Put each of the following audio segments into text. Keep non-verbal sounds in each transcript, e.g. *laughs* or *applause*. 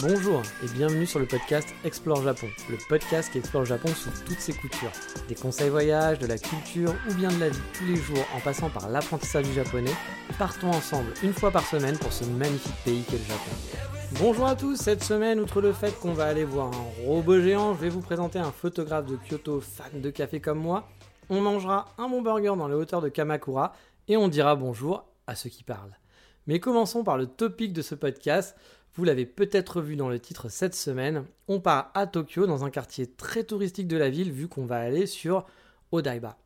Bonjour et bienvenue sur le podcast Explore Japon, le podcast qui explore le Japon sous toutes ses coutures. Des conseils voyage, de la culture ou bien de la vie tous les jours en passant par l'apprentissage du japonais, partons ensemble une fois par semaine pour ce magnifique pays qu'est le Japon. Bonjour à tous, cette semaine, outre le fait qu'on va aller voir un robot géant, je vais vous présenter un photographe de Kyoto fan de café comme moi. On mangera un bon burger dans les hauteurs de Kamakura et on dira bonjour à ceux qui parlent. Mais commençons par le topic de ce podcast. Vous l'avez peut-être vu dans le titre cette semaine. On part à Tokyo, dans un quartier très touristique de la ville, vu qu'on va aller sur Odaiba.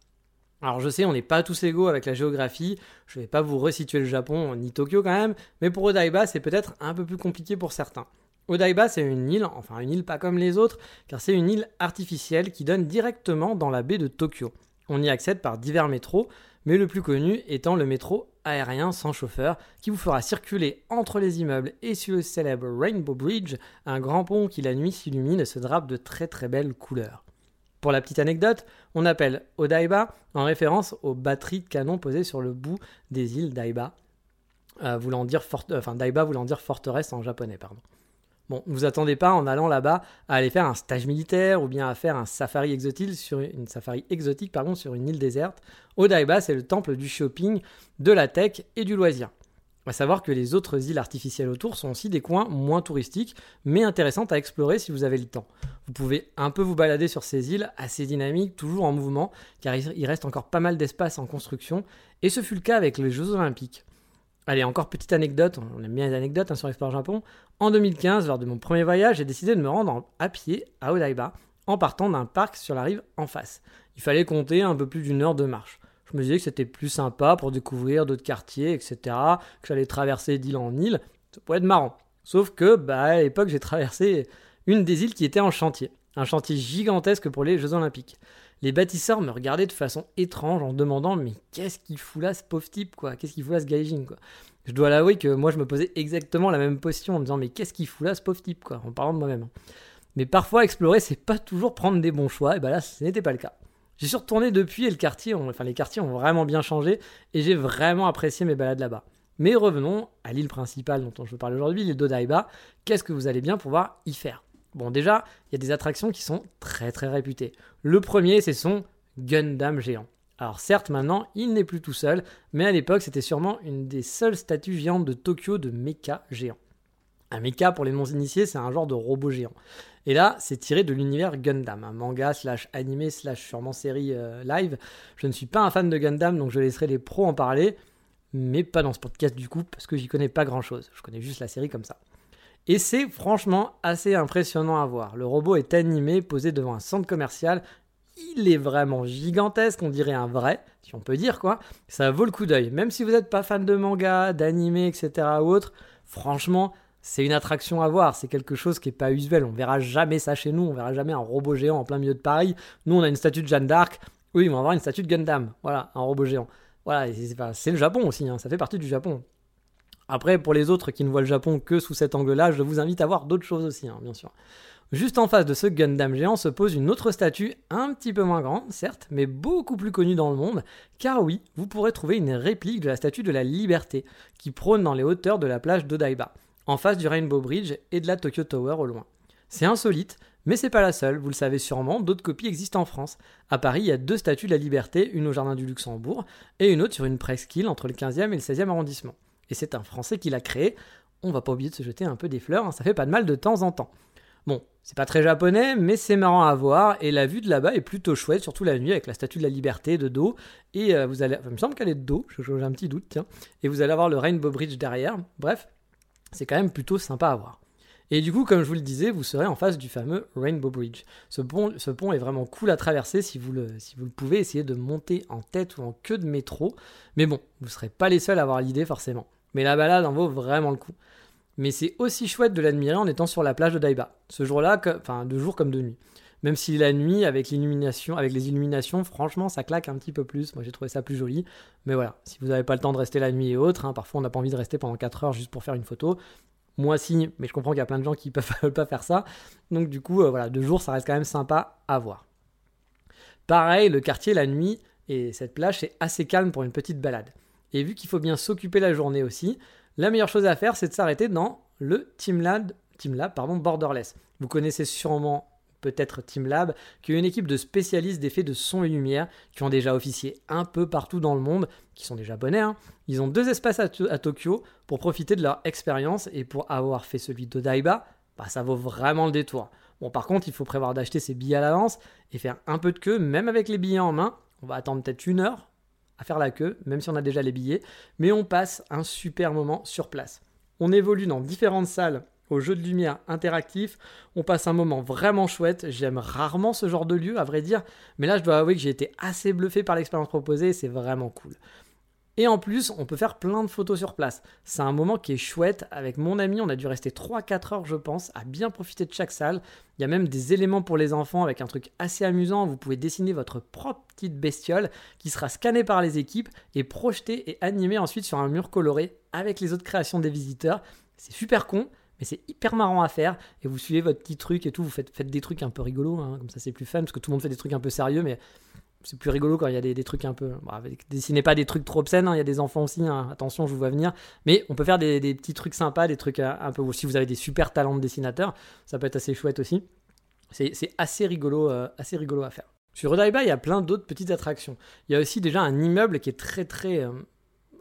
Alors je sais, on n'est pas tous égaux avec la géographie, je ne vais pas vous resituer le Japon, ni Tokyo quand même, mais pour Odaiba, c'est peut-être un peu plus compliqué pour certains. Odaiba, c'est une île, enfin une île pas comme les autres, car c'est une île artificielle qui donne directement dans la baie de Tokyo. On y accède par divers métros, mais le plus connu étant le métro aérien sans chauffeur qui vous fera circuler entre les immeubles et sur le célèbre Rainbow Bridge, un grand pont qui la nuit s'illumine et se drape de très très belles couleurs. Pour la petite anecdote, on appelle Odaiba en référence aux batteries de canon posées sur le bout des îles d'Aiba, euh, voulant dire enfin, Daiba voulant dire forteresse en japonais. Pardon. Bon, ne vous attendez pas en allant là-bas à aller faire un stage militaire ou bien à faire un safari exotique sur une, exotique sur une île déserte. Odaiba, c'est le temple du shopping, de la tech et du loisir. À savoir que les autres îles artificielles autour sont aussi des coins moins touristiques, mais intéressantes à explorer si vous avez le temps. Vous pouvez un peu vous balader sur ces îles, assez dynamiques, toujours en mouvement, car il reste encore pas mal d'espace en construction, et ce fut le cas avec les Jeux Olympiques. Allez, encore petite anecdote, on aime bien les anecdotes hein, sur Explore Japon. En 2015, lors de mon premier voyage, j'ai décidé de me rendre à pied à Odaiba, en partant d'un parc sur la rive en face. Il fallait compter un peu plus d'une heure de marche. Je me disais que c'était plus sympa pour découvrir d'autres quartiers, etc., que j'allais traverser d'île en île. Ça pourrait être marrant. Sauf que, bah, à l'époque, j'ai traversé une des îles qui était en chantier. Un chantier gigantesque pour les Jeux Olympiques. Les bâtisseurs me regardaient de façon étrange en demandant mais qu'est-ce qu'il fout là ce pauvre type quoi? Qu'est-ce qu'il fout là ce gaijin quoi? Je dois l'avouer que moi je me posais exactement la même position en me disant mais qu'est-ce qu'il fout là ce pauvre type quoi? En parlant de moi-même. Mais parfois explorer c'est pas toujours prendre des bons choix et bah là ce n'était pas le cas. J'ai suis retourné depuis et le quartier, enfin les quartiers ont vraiment bien changé et j'ai vraiment apprécié mes balades là-bas. Mais revenons à l'île principale dont je veux parler aujourd'hui, l'île d'Odaiba. Qu'est-ce que vous allez bien pouvoir y faire? Bon, déjà, il y a des attractions qui sont très très réputées. Le premier, c'est son Gundam géant. Alors certes, maintenant, il n'est plus tout seul, mais à l'époque, c'était sûrement une des seules statues géantes de Tokyo de mecha géant. Un mecha, pour les non-initiés, c'est un genre de robot géant. Et là, c'est tiré de l'univers Gundam, un manga slash animé slash sûrement série euh, live. Je ne suis pas un fan de Gundam, donc je laisserai les pros en parler, mais pas dans ce podcast du coup, parce que j'y connais pas grand-chose. Je connais juste la série comme ça. Et c'est franchement assez impressionnant à voir. Le robot est animé, posé devant un centre commercial. Il est vraiment gigantesque, on dirait un vrai, si on peut dire quoi. Ça vaut le coup d'œil. Même si vous n'êtes pas fan de manga, d'anime, etc. ou autre, franchement, c'est une attraction à voir. C'est quelque chose qui n'est pas usuel. On verra jamais ça chez nous. On verra jamais un robot géant en plein milieu de Paris. Nous, on a une statue de Jeanne d'Arc. Oui, on va avoir une statue de Gundam. Voilà, un robot géant. Voilà, c'est le Japon aussi. Hein. Ça fait partie du Japon. Après, pour les autres qui ne voient le Japon que sous cet angle-là, je vous invite à voir d'autres choses aussi, hein, bien sûr. Juste en face de ce Gundam géant se pose une autre statue, un petit peu moins grande, certes, mais beaucoup plus connue dans le monde, car oui, vous pourrez trouver une réplique de la statue de la Liberté, qui prône dans les hauteurs de la plage d'Odaiba, en face du Rainbow Bridge et de la Tokyo Tower au loin. C'est insolite, mais c'est pas la seule, vous le savez sûrement, d'autres copies existent en France. À Paris, il y a deux statues de la Liberté, une au Jardin du Luxembourg, et une autre sur une presqu'île entre le 15e et le 16e arrondissement et c'est un Français qui l'a créé. On va pas oublier de se jeter un peu des fleurs, hein, ça fait pas de mal de temps en temps. Bon, c'est pas très japonais, mais c'est marrant à voir, et la vue de là-bas est plutôt chouette, surtout la nuit avec la statue de la liberté de dos, et euh, vous allez, il me semble qu'elle est de dos, j'ai un petit doute, tiens, et vous allez avoir le Rainbow Bridge derrière, bref, c'est quand même plutôt sympa à voir. Et du coup, comme je vous le disais, vous serez en face du fameux Rainbow Bridge. Ce pont, est vraiment cool à traverser si vous, le, si vous le pouvez. Essayez de monter en tête ou en queue de métro. Mais bon, vous ne serez pas les seuls à avoir l'idée forcément. Mais la balade en vaut vraiment le coup. Mais c'est aussi chouette de l'admirer en étant sur la plage de Daiba. Ce jour-là, enfin de jour comme de nuit. Même si la nuit, avec l'illumination, avec les illuminations, franchement, ça claque un petit peu plus. Moi, j'ai trouvé ça plus joli. Mais voilà, si vous n'avez pas le temps de rester la nuit et autres, hein, parfois on n'a pas envie de rester pendant 4 heures juste pour faire une photo. Moi, si, mais je comprends qu'il y a plein de gens qui ne peuvent *laughs* pas faire ça. Donc, du coup, euh, voilà, de jour, ça reste quand même sympa à voir. Pareil, le quartier, la nuit, et cette plage, c'est assez calme pour une petite balade. Et vu qu'il faut bien s'occuper la journée aussi, la meilleure chose à faire, c'est de s'arrêter dans le Team Lab, Borderless. Vous connaissez sûrement peut-être Team Lab, qui est une équipe de spécialistes d'effets de son et lumière, qui ont déjà officié un peu partout dans le monde, qui sont des japonais. Hein. Ils ont deux espaces à, Tokyo pour profiter de leur expérience et pour avoir fait celui d'Odaiba, bah, ça vaut vraiment le détour. Bon, par contre, il faut prévoir d'acheter ses billets à l'avance et faire un peu de queue, même avec les billets en main. On va attendre peut-être une heure à faire la queue, même si on a déjà les billets, mais on passe un super moment sur place. On évolue dans différentes salles au jeu de lumière interactif. On passe un moment vraiment chouette. J'aime rarement ce genre de lieu, à vrai dire. Mais là, je dois avouer que j'ai été assez bluffé par l'expérience proposée. C'est vraiment cool. Et en plus, on peut faire plein de photos sur place. C'est un moment qui est chouette. Avec mon ami, on a dû rester 3-4 heures, je pense, à bien profiter de chaque salle. Il y a même des éléments pour les enfants avec un truc assez amusant. Vous pouvez dessiner votre propre petite bestiole qui sera scannée par les équipes et projetée et animée ensuite sur un mur coloré avec les autres créations des visiteurs. C'est super con, mais c'est hyper marrant à faire. Et vous suivez votre petit truc et tout, vous faites, des trucs un peu rigolos, hein, comme ça c'est plus fun, parce que tout le monde fait des trucs un peu sérieux, mais c'est plus rigolo quand il y a des, trucs un peu. Bon, dessinez pas des trucs trop obscènes, hein, il y a des enfants aussi, hein, attention, je vous vois venir. Mais on peut faire des, petits trucs sympas, des trucs euh, un, peu. Si vous avez des super talents de dessinateur, ça peut être assez chouette aussi. C'est assez rigolo, euh, assez rigolo à faire. Sur Odaiba, il y a plein d'autres petites attractions. Il y a aussi déjà un immeuble qui est très très euh,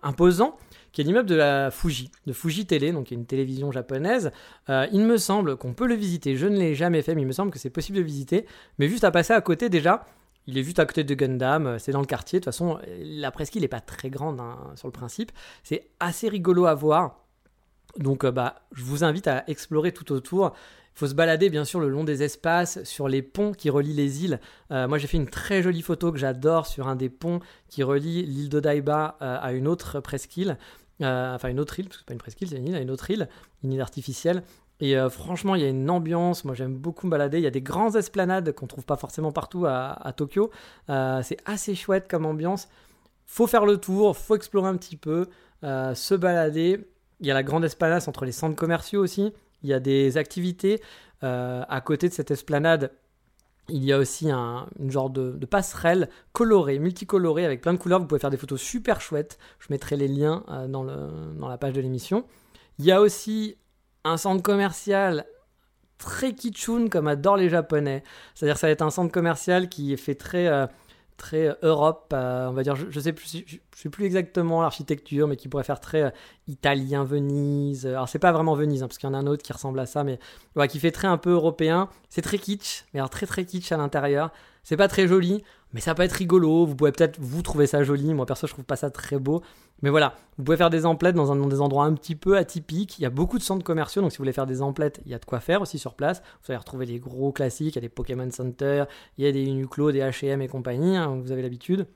imposant qui est l'immeuble de la Fuji, de Fuji Télé, donc une télévision japonaise. Euh, il me semble qu'on peut le visiter. Je ne l'ai jamais fait, mais il me semble que c'est possible de visiter. Mais juste à passer à côté déjà, il est juste à côté de Gundam, euh, c'est dans le quartier. De toute façon, la presqu'île n'est pas très grande hein, sur le principe. C'est assez rigolo à voir. Donc euh, bah, je vous invite à explorer tout autour. Il faut se balader bien sûr le long des espaces, sur les ponts qui relient les îles. Moi j'ai fait une très jolie photo que j'adore sur un des ponts qui relie l'île d'Odaiba à une autre presqu'île. Enfin une autre île, parce que c'est pas une presqu'île, c'est une île, une autre île, une île artificielle. Et franchement, il y a une ambiance. Moi, j'aime beaucoup me balader. Il y a des grands esplanades qu'on trouve pas forcément partout à, Tokyo. c'est assez chouette comme ambiance. Faut faire le tour, faut explorer un petit peu, se balader. Il y a la grande esplanade entre les centres commerciaux aussi. Il y a des activités. Euh, à côté de cette esplanade, il y a aussi un, une genre de, passerelle colorée, multicolorée, avec plein de couleurs. Vous pouvez faire des photos super chouettes. Je mettrai les liens euh, dans, la page de l'émission. Il y a aussi un centre commercial très kitschoun comme adorent les Japonais. C'est-à-dire ça va être un centre commercial qui est fait très... Euh, très euh, Europe, euh, on va dire, je, ne sais plus, je, sais plus exactement l'architecture, mais qui pourrait faire très euh, italien Venise. Alors c'est pas vraiment Venise, hein, parce qu'il y en a un autre qui ressemble à ça, mais qui fait très un peu européen. C'est très kitsch, mais alors très très kitsch à l'intérieur. C'est pas très joli, mais ça peut être rigolo. Vous pouvez peut-être vous trouver ça joli. Moi perso, je trouve pas ça très beau. Mais voilà, vous pouvez faire des emplettes dans, des endroits un petit peu atypiques. Il y a beaucoup de centres commerciaux, donc si vous voulez faire des emplettes, il y a de quoi faire aussi sur place. Vous allez retrouver les gros classiques. Il y a des Pokémon Center, il y a des Uniqlo, des H&M et compagnie. Hein, vous avez l'habitude.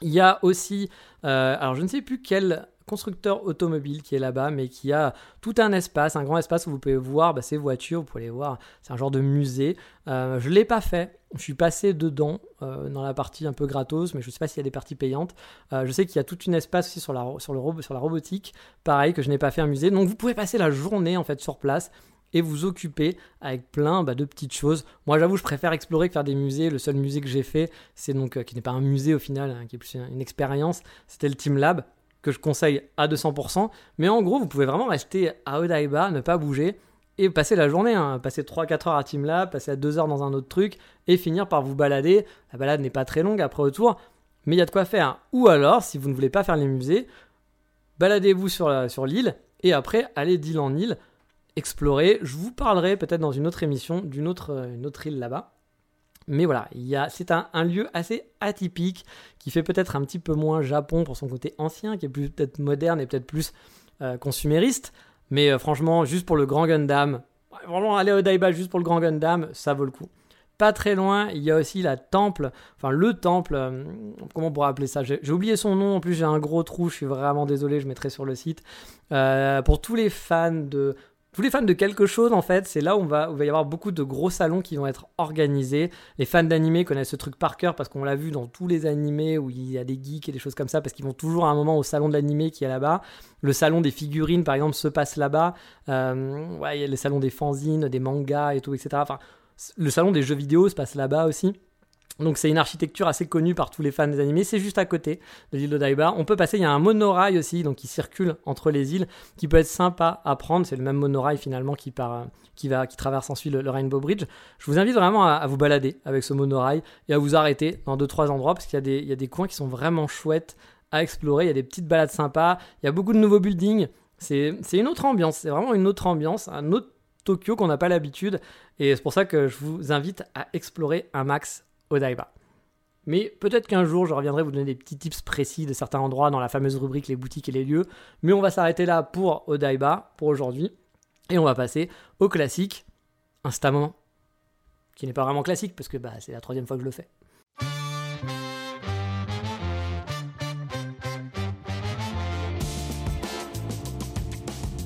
Il y a aussi, euh, alors je ne sais plus quel constructeur automobile qui est là-bas, mais qui a tout un espace, un grand espace où vous pouvez voir bah, ces voitures, vous pouvez les voir, c'est un genre de musée. Euh, je ne l'ai pas fait, je suis passé dedans, euh, dans la partie un peu gratos, mais je ne sais pas s'il y a des parties payantes. Euh, je sais qu'il y a tout un espace aussi sur la, sur, le, sur la robotique, pareil, que je n'ai pas fait un musée. Donc vous pouvez passer la journée en fait sur place et vous occuper avec plein bah, de petites choses. Moi, j'avoue, je préfère explorer que faire des musées. Le seul musée que j'ai fait, c'est donc qui n'est pas un musée au final, hein, qui est plus une expérience, c'était le Team Lab que je conseille à 200%. Mais en gros, vous pouvez vraiment rester à Odaiba, ne pas bouger et passer la journée, hein. passer 3-4 heures à Team Lab, passer à 2 heures dans un autre truc et finir par vous balader. La balade n'est pas très longue après retour, mais il y a de quoi faire. Ou alors, si vous ne voulez pas faire les musées, baladez-vous sur, sur l'île et après allez d'île en île, explorer. Je vous parlerai peut-être dans une autre émission d'une autre, une autre île là-bas. Mais voilà, c'est un, lieu assez atypique qui fait peut-être un petit peu moins Japon pour son côté ancien, qui est peut-être moderne et peut-être plus euh, consumériste. Mais euh, franchement, juste pour le grand Gundam, vraiment aller au Daiba juste pour le Grand Gundam, ça vaut le coup. Pas très loin, il y a aussi la temple, enfin le temple, euh, comment on pourrait appeler ça? J'ai oublié son nom, en plus j'ai un gros trou, je suis vraiment désolé, je mettrai sur le site. Pour tous les fans de tous les fans de quelque chose, en fait, c'est là où, va, il va y avoir beaucoup de gros salons qui vont être organisés. Les fans d'animé connaissent ce truc par cœur parce qu'on l'a vu dans tous les animés où il y a des geeks et des choses comme ça parce qu'ils vont toujours à un moment au salon de qui est là-bas. Le salon des figurines, par exemple, se passe là-bas. Euh, ouais, il y a salon des fanzines, des mangas et tout, etc. Le salon des jeux vidéo se passe là-bas aussi. Donc c'est une architecture assez connue par tous les fans des animés. C'est juste à côté de l'île d'Odaiba. On peut passer, il y a un monorail aussi, donc qui circule entre les îles, qui peut être sympa à prendre. C'est le même monorail finalement qui, part, qui, va, qui traverse ensuite le, Rainbow Bridge. Je vous invite vraiment à, vous balader avec ce monorail et à vous arrêter dans deux trois endroits parce qu'il y, y, a des coins qui sont vraiment chouettes à explorer. Il y a des petites balades sympas. Il y a beaucoup de nouveaux buildings. C'est une autre ambiance. C'est vraiment une autre ambiance, un autre Tokyo qu'on n'a pas l'habitude. Et c'est pour ça que je vous invite à explorer un max Odaiba. Mais peut-être qu'un jour, je reviendrai vous donner des petits tips précis de certains endroits dans la fameuse rubrique les boutiques et les lieux. Mais on va s'arrêter là pour Odaiba, pour aujourd'hui. Et on va passer au classique, Instamment. Qui n'est pas vraiment classique, parce que bah, c'est la troisième fois que je le fais.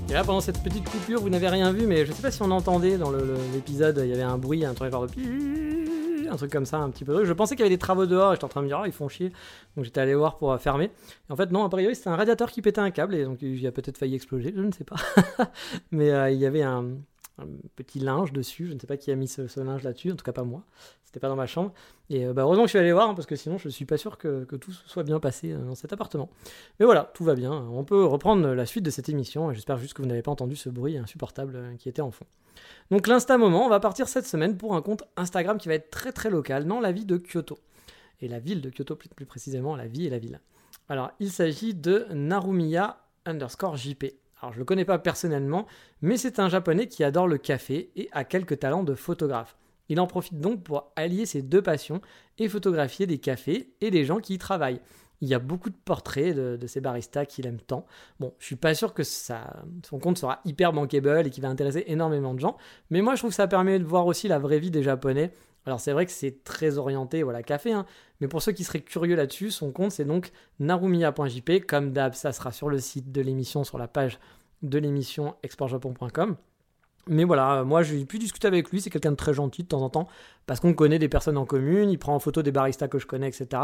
Et là, pendant cette petite coupure, vous n'avez rien vu, mais je sais pas si on entendait dans l'épisode, il y avait un bruit, un truc genre de un truc comme ça, un petit peu. Je pensais qu'il y avait des travaux dehors, et j'étais en train de me dire, oh, ils font chier. Donc j'étais allé voir pour euh, fermer. En fait, non, a priori, c'était un radiateur qui pétait un câble, et donc il a peut-être failli exploser, je ne sais pas. *laughs* mais euh, il y avait un, petit linge dessus, je ne sais pas qui a mis ce linge là-dessus, en tout cas pas moi c'était pas dans ma chambre. Et euh, bah, heureusement que je suis allé voir, hein, parce que sinon je suis pas sûr que, tout soit bien passé euh, dans cet appartement. Mais voilà, tout va bien. On peut reprendre la suite de cette émission. J'espère juste que vous n'avez pas entendu ce bruit insupportable euh, qui était en fond. Donc l'insta moment, on va partir cette semaine pour un compte Instagram qui va être très très local dans la vie de Kyoto. Et la ville de Kyoto plus, plus précisément, la vie et la ville. Alors il s'agit de Narumiya underscore JP. Alors je le connais pas personnellement, mais c'est un japonais qui adore le café et a quelques talents de photographe. Il en profite donc pour allier ses deux passions et photographier des cafés et des gens qui y travaillent. Il y a beaucoup de portraits de, ces baristas qu'il aime tant. Bon, je suis pas sûr que ça, son compte sera hyper bankable et qu'il va intéresser énormément de gens, mais moi je trouve que ça permet de voir aussi la vraie vie des Japonais. Alors c'est vrai que c'est très orienté, voilà, café, hein, mais pour ceux qui seraient curieux là-dessus, son compte c'est donc narumiya.jp, comme d'hab, ça sera sur le site de l'émission, sur la page de l'émission exportjapon.com. Mais voilà, moi j'ai pu discuter avec lui, c'est quelqu'un de très gentil de temps en temps, parce qu'on connaît des personnes en commune, il prend en photo des baristas que je connais, etc.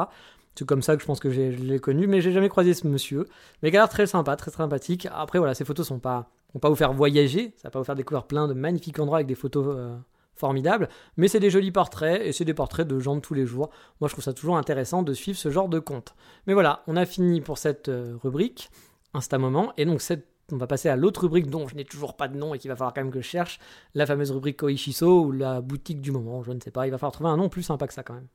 C'est comme ça que je pense que je l'ai connu, mais j'ai jamais croisé ce monsieur. Mais il a l'air très sympa, très sympathique. Après voilà, ces photos sont pas, vont pas vous faire voyager, ça va pas vous faire découvrir plein de magnifiques endroits avec des photos euh, formidables, mais c'est des jolis portraits, et c'est des portraits de gens de tous les jours. Moi je trouve ça toujours intéressant de suivre ce genre de compte. Mais voilà, on a fini pour cette euh, rubrique, Insta Moment, et donc on va passer à l'autre rubrique dont je n'ai toujours pas de nom et qu'il va falloir quand même que je cherche, la fameuse rubrique Koishiso ou la boutique du moment, je ne sais pas, il va falloir trouver un nom plus sympa que ça quand même.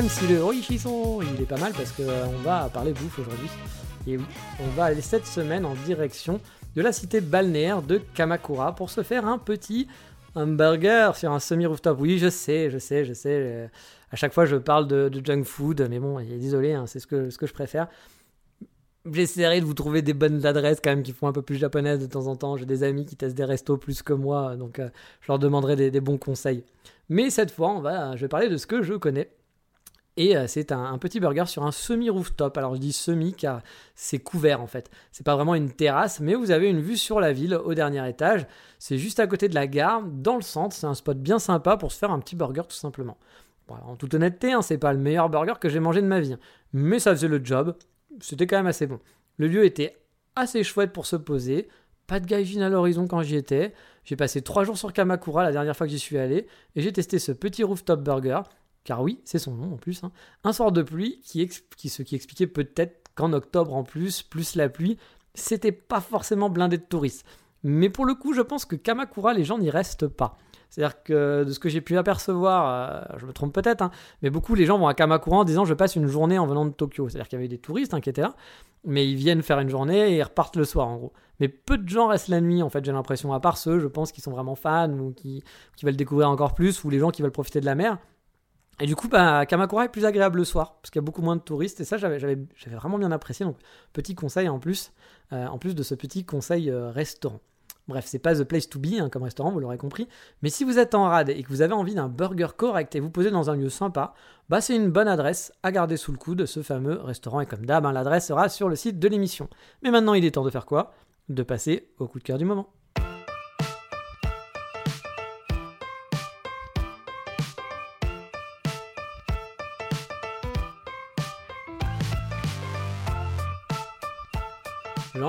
Même si le Koishiso, il est pas mal parce qu'on euh, va parler bouffe aujourd'hui. Et oui, on va aller cette semaine en direction de la cité balnéaire de Kamakura pour se faire un petit un burger sur un semi-rooftop. Oui, je sais, je sais, je sais. Euh, à chaque fois, je parle de, junk food, mais bon, désolé, hein, c'est ce que, je préfère. J'essaierai de vous trouver des bonnes adresses quand même qui font un peu plus japonaises de temps en temps. J'ai des amis qui testent des restos plus que moi, donc euh, je leur demanderai des, bons conseils. Mais cette fois, on va, je vais parler de ce que je connais. Et euh, c'est un, petit burger sur un semi-rooftop. Alors je dis semi car c'est couvert en fait. C'est pas vraiment une terrasse, mais vous avez une vue sur la ville au dernier étage. C'est juste à côté de la gare, dans le centre. C'est un spot bien sympa pour se faire un petit burger tout simplement. en toute honnêteté, hein, c'est pas le meilleur burger que j'ai mangé de ma vie, mais ça faisait le job. C'était quand même assez bon. Le lieu était assez chouette pour se poser. Pas de gaijin à l'horizon quand j'y étais. J'ai passé trois jours sur Kamakura la dernière fois que j'y suis allé et j'ai testé ce petit rooftop burger car oui, c'est son nom en plus, hein. un soir de pluie, qui, qui ce qui expliquait peut-être qu'en octobre en plus, plus la pluie, c'était pas forcément blindé de touristes. Mais pour le coup, je pense que Kamakura, les gens n'y restent pas. C'est-à-dire que de ce que j'ai pu apercevoir, euh, je me trompe peut-être, hein, mais beaucoup les gens vont à Kamakura en disant je passe une journée en venant de Tokyo. C'est-à-dire qu'il y avait des touristes hein, qui étaient là, mais ils viennent faire une journée et ils repartent le soir en gros. Mais peu de gens restent la nuit en fait, j'ai l'impression, à part ceux, je pense, qui sont vraiment fans ou qui, qui veulent découvrir encore plus, ou les gens qui veulent profiter de la mer. Et du coup, bah, Kamakura est plus agréable le soir, parce qu'il y a beaucoup moins de touristes, et ça, j'avais, vraiment bien apprécié. Donc, petit conseil en plus, euh, en plus de ce petit conseil euh, restaurant. Bref, c'est pas the place to be hein, comme restaurant, vous l'aurez compris. Mais si vous êtes en rade et que vous avez envie d'un burger correct et vous posez dans un lieu sympa, bah c'est une bonne adresse à garder sous le coude, ce fameux restaurant. Et comme d'hab, hein, l'adresse sera sur le site de l'émission. Mais maintenant, il est temps de faire quoi? De passer au coup de cœur du moment.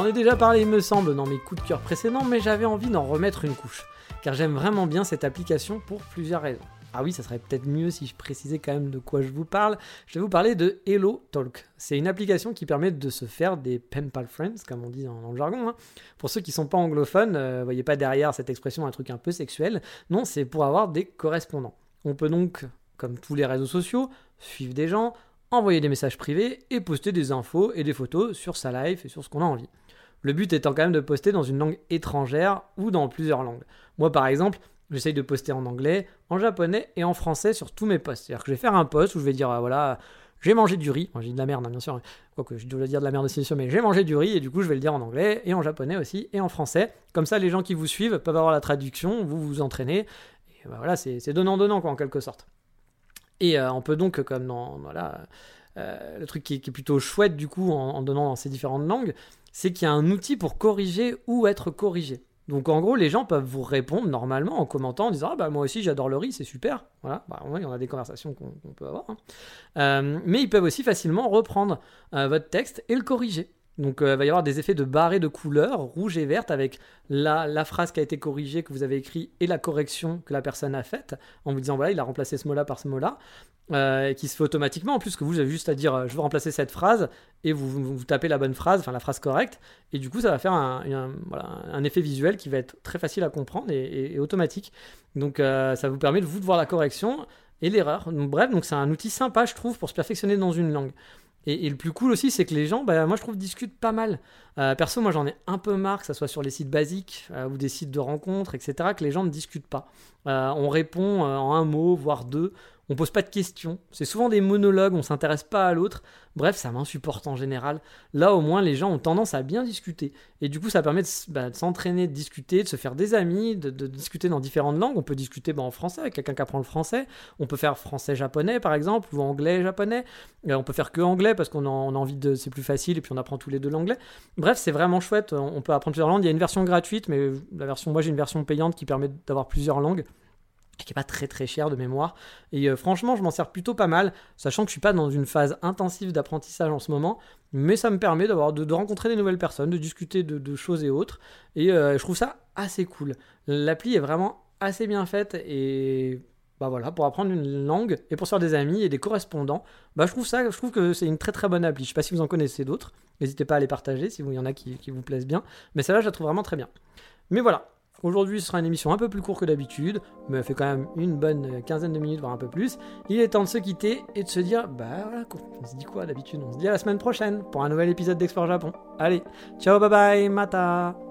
J'en ai déjà parlé, il me semble, dans mes coups de cœur précédents, mais j'avais envie d'en remettre une couche, car j'aime vraiment bien cette application pour plusieurs raisons. Ah oui, ça serait peut-être mieux si je précisais quand même de quoi je vous parle. Je vais vous parler de Hello Talk. C'est une application qui permet de se faire des pen pal friends, comme on dit dans, le jargon. Hein. Pour ceux qui sont pas anglophones, euh, voyez pas derrière cette expression un truc un peu sexuel. Non, c'est pour avoir des correspondants. On peut donc, comme tous les réseaux sociaux, suivre des gens, envoyer des messages privés et poster des infos et des photos sur sa life et sur ce qu'on a envie. Le but étant quand même de poster dans une langue étrangère ou dans plusieurs langues. Moi par exemple, j'essaye de poster en anglais, en japonais et en français sur tous mes posts. C'est-à-dire que je vais faire un post où je vais dire, ah, voilà, j'ai mangé du riz. Moi, j'ai de la merde, hein, bien sûr. Quoique, je dois dire de la merde aussi, mais j'ai mangé du riz et du coup, je vais le dire en anglais et en japonais aussi et en français. Comme ça, les gens qui vous suivent peuvent avoir la traduction, vous vous entraînez. Et bah, voilà, c'est donnant-donnant, quoi, en quelque sorte. Et euh, on peut donc, comme dans. Voilà. Euh, le truc qui, est plutôt chouette du coup en, donnant dans ces différentes langues, c'est qu'il y a un outil pour corriger ou être corrigé. Donc en gros, les gens peuvent vous répondre normalement en commentant en disant Ah bah moi aussi j'adore le riz, c'est super. Voilà, bah, y en a des conversations qu'on peut avoir. Hein. Euh, mais ils peuvent aussi facilement reprendre euh, votre texte et le corriger. Donc il va y avoir des effets de barré de couleur rouge et verte avec la, phrase qui a été corrigée que vous avez écrit et la correction que la personne a faite en vous disant voilà il a remplacé ce mot-là par ce mot-là. Euh, qui se fait automatiquement. En plus, que vous avez juste à dire euh, je veux remplacer cette phrase et vous, tapez la bonne phrase, enfin la phrase correcte. Et du coup, ça va faire un, effet visuel qui va être très facile à comprendre et, automatique. Donc, euh, ça vous permet de vous voir la correction et l'erreur. Bref, donc c'est un outil sympa, je trouve, pour se perfectionner dans une langue. Et, le plus cool aussi, c'est que les gens, bah, moi je trouve, discutent pas mal. perso, moi j'en ai un peu marre, que ce soit sur les sites basiques ou des sites de rencontres, etc., que les gens ne discutent pas. on répond en un mot, voire deux on pose pas de questions. C'est souvent des monologues, on s'intéresse pas à l'autre. Bref, ça m'insupporte en général. Là, au moins, les gens ont tendance à bien discuter. Et du coup, ça permet de, bah, s'entraîner, de discuter, de se faire des amis, de, discuter dans différentes langues. On peut discuter bah, en français avec quelqu'un qui apprend le français. On peut faire français-japonais, par exemple, ou anglais-japonais. Euh, on peut faire que anglais parce qu'on a, envie de. C'est plus facile et puis on apprend tous les deux l'anglais. Bref, c'est vraiment chouette. On peut apprendre plusieurs langues. Il y a une version gratuite, mais la version, moi, j'ai une version payante qui permet d'avoir plusieurs langues qui est pas très très cher de mémoire. Et euh, franchement, je m'en sers plutôt pas mal, sachant que je suis pas dans une phase intensive d'apprentissage en ce moment, mais ça me permet d'avoir de, rencontrer des nouvelles personnes, de discuter de, choses et autres. Et euh, je trouve ça assez cool. L'appli est vraiment assez bien faite et bah voilà, pour apprendre une langue et pour se faire des amis et des correspondants, bah je trouve ça, je trouve que c'est une très très bonne appli. Je sais pas si vous en connaissez d'autres, n'hésitez pas à les partager si vous, y en a qui, qui vous plaisent bien, mais celle-là je la trouve vraiment très bien. Mais voilà, Aujourd'hui, ce sera une émission un peu plus courte que d'habitude, mais elle fait quand même une bonne quinzaine de minutes, voire un peu plus. Il est temps de se quitter et de se dire, bah voilà, on se dit quoi d'habitude? On se dit à la semaine prochaine pour un nouvel épisode d'Explore Japon. Allez, ciao, bye bye, mata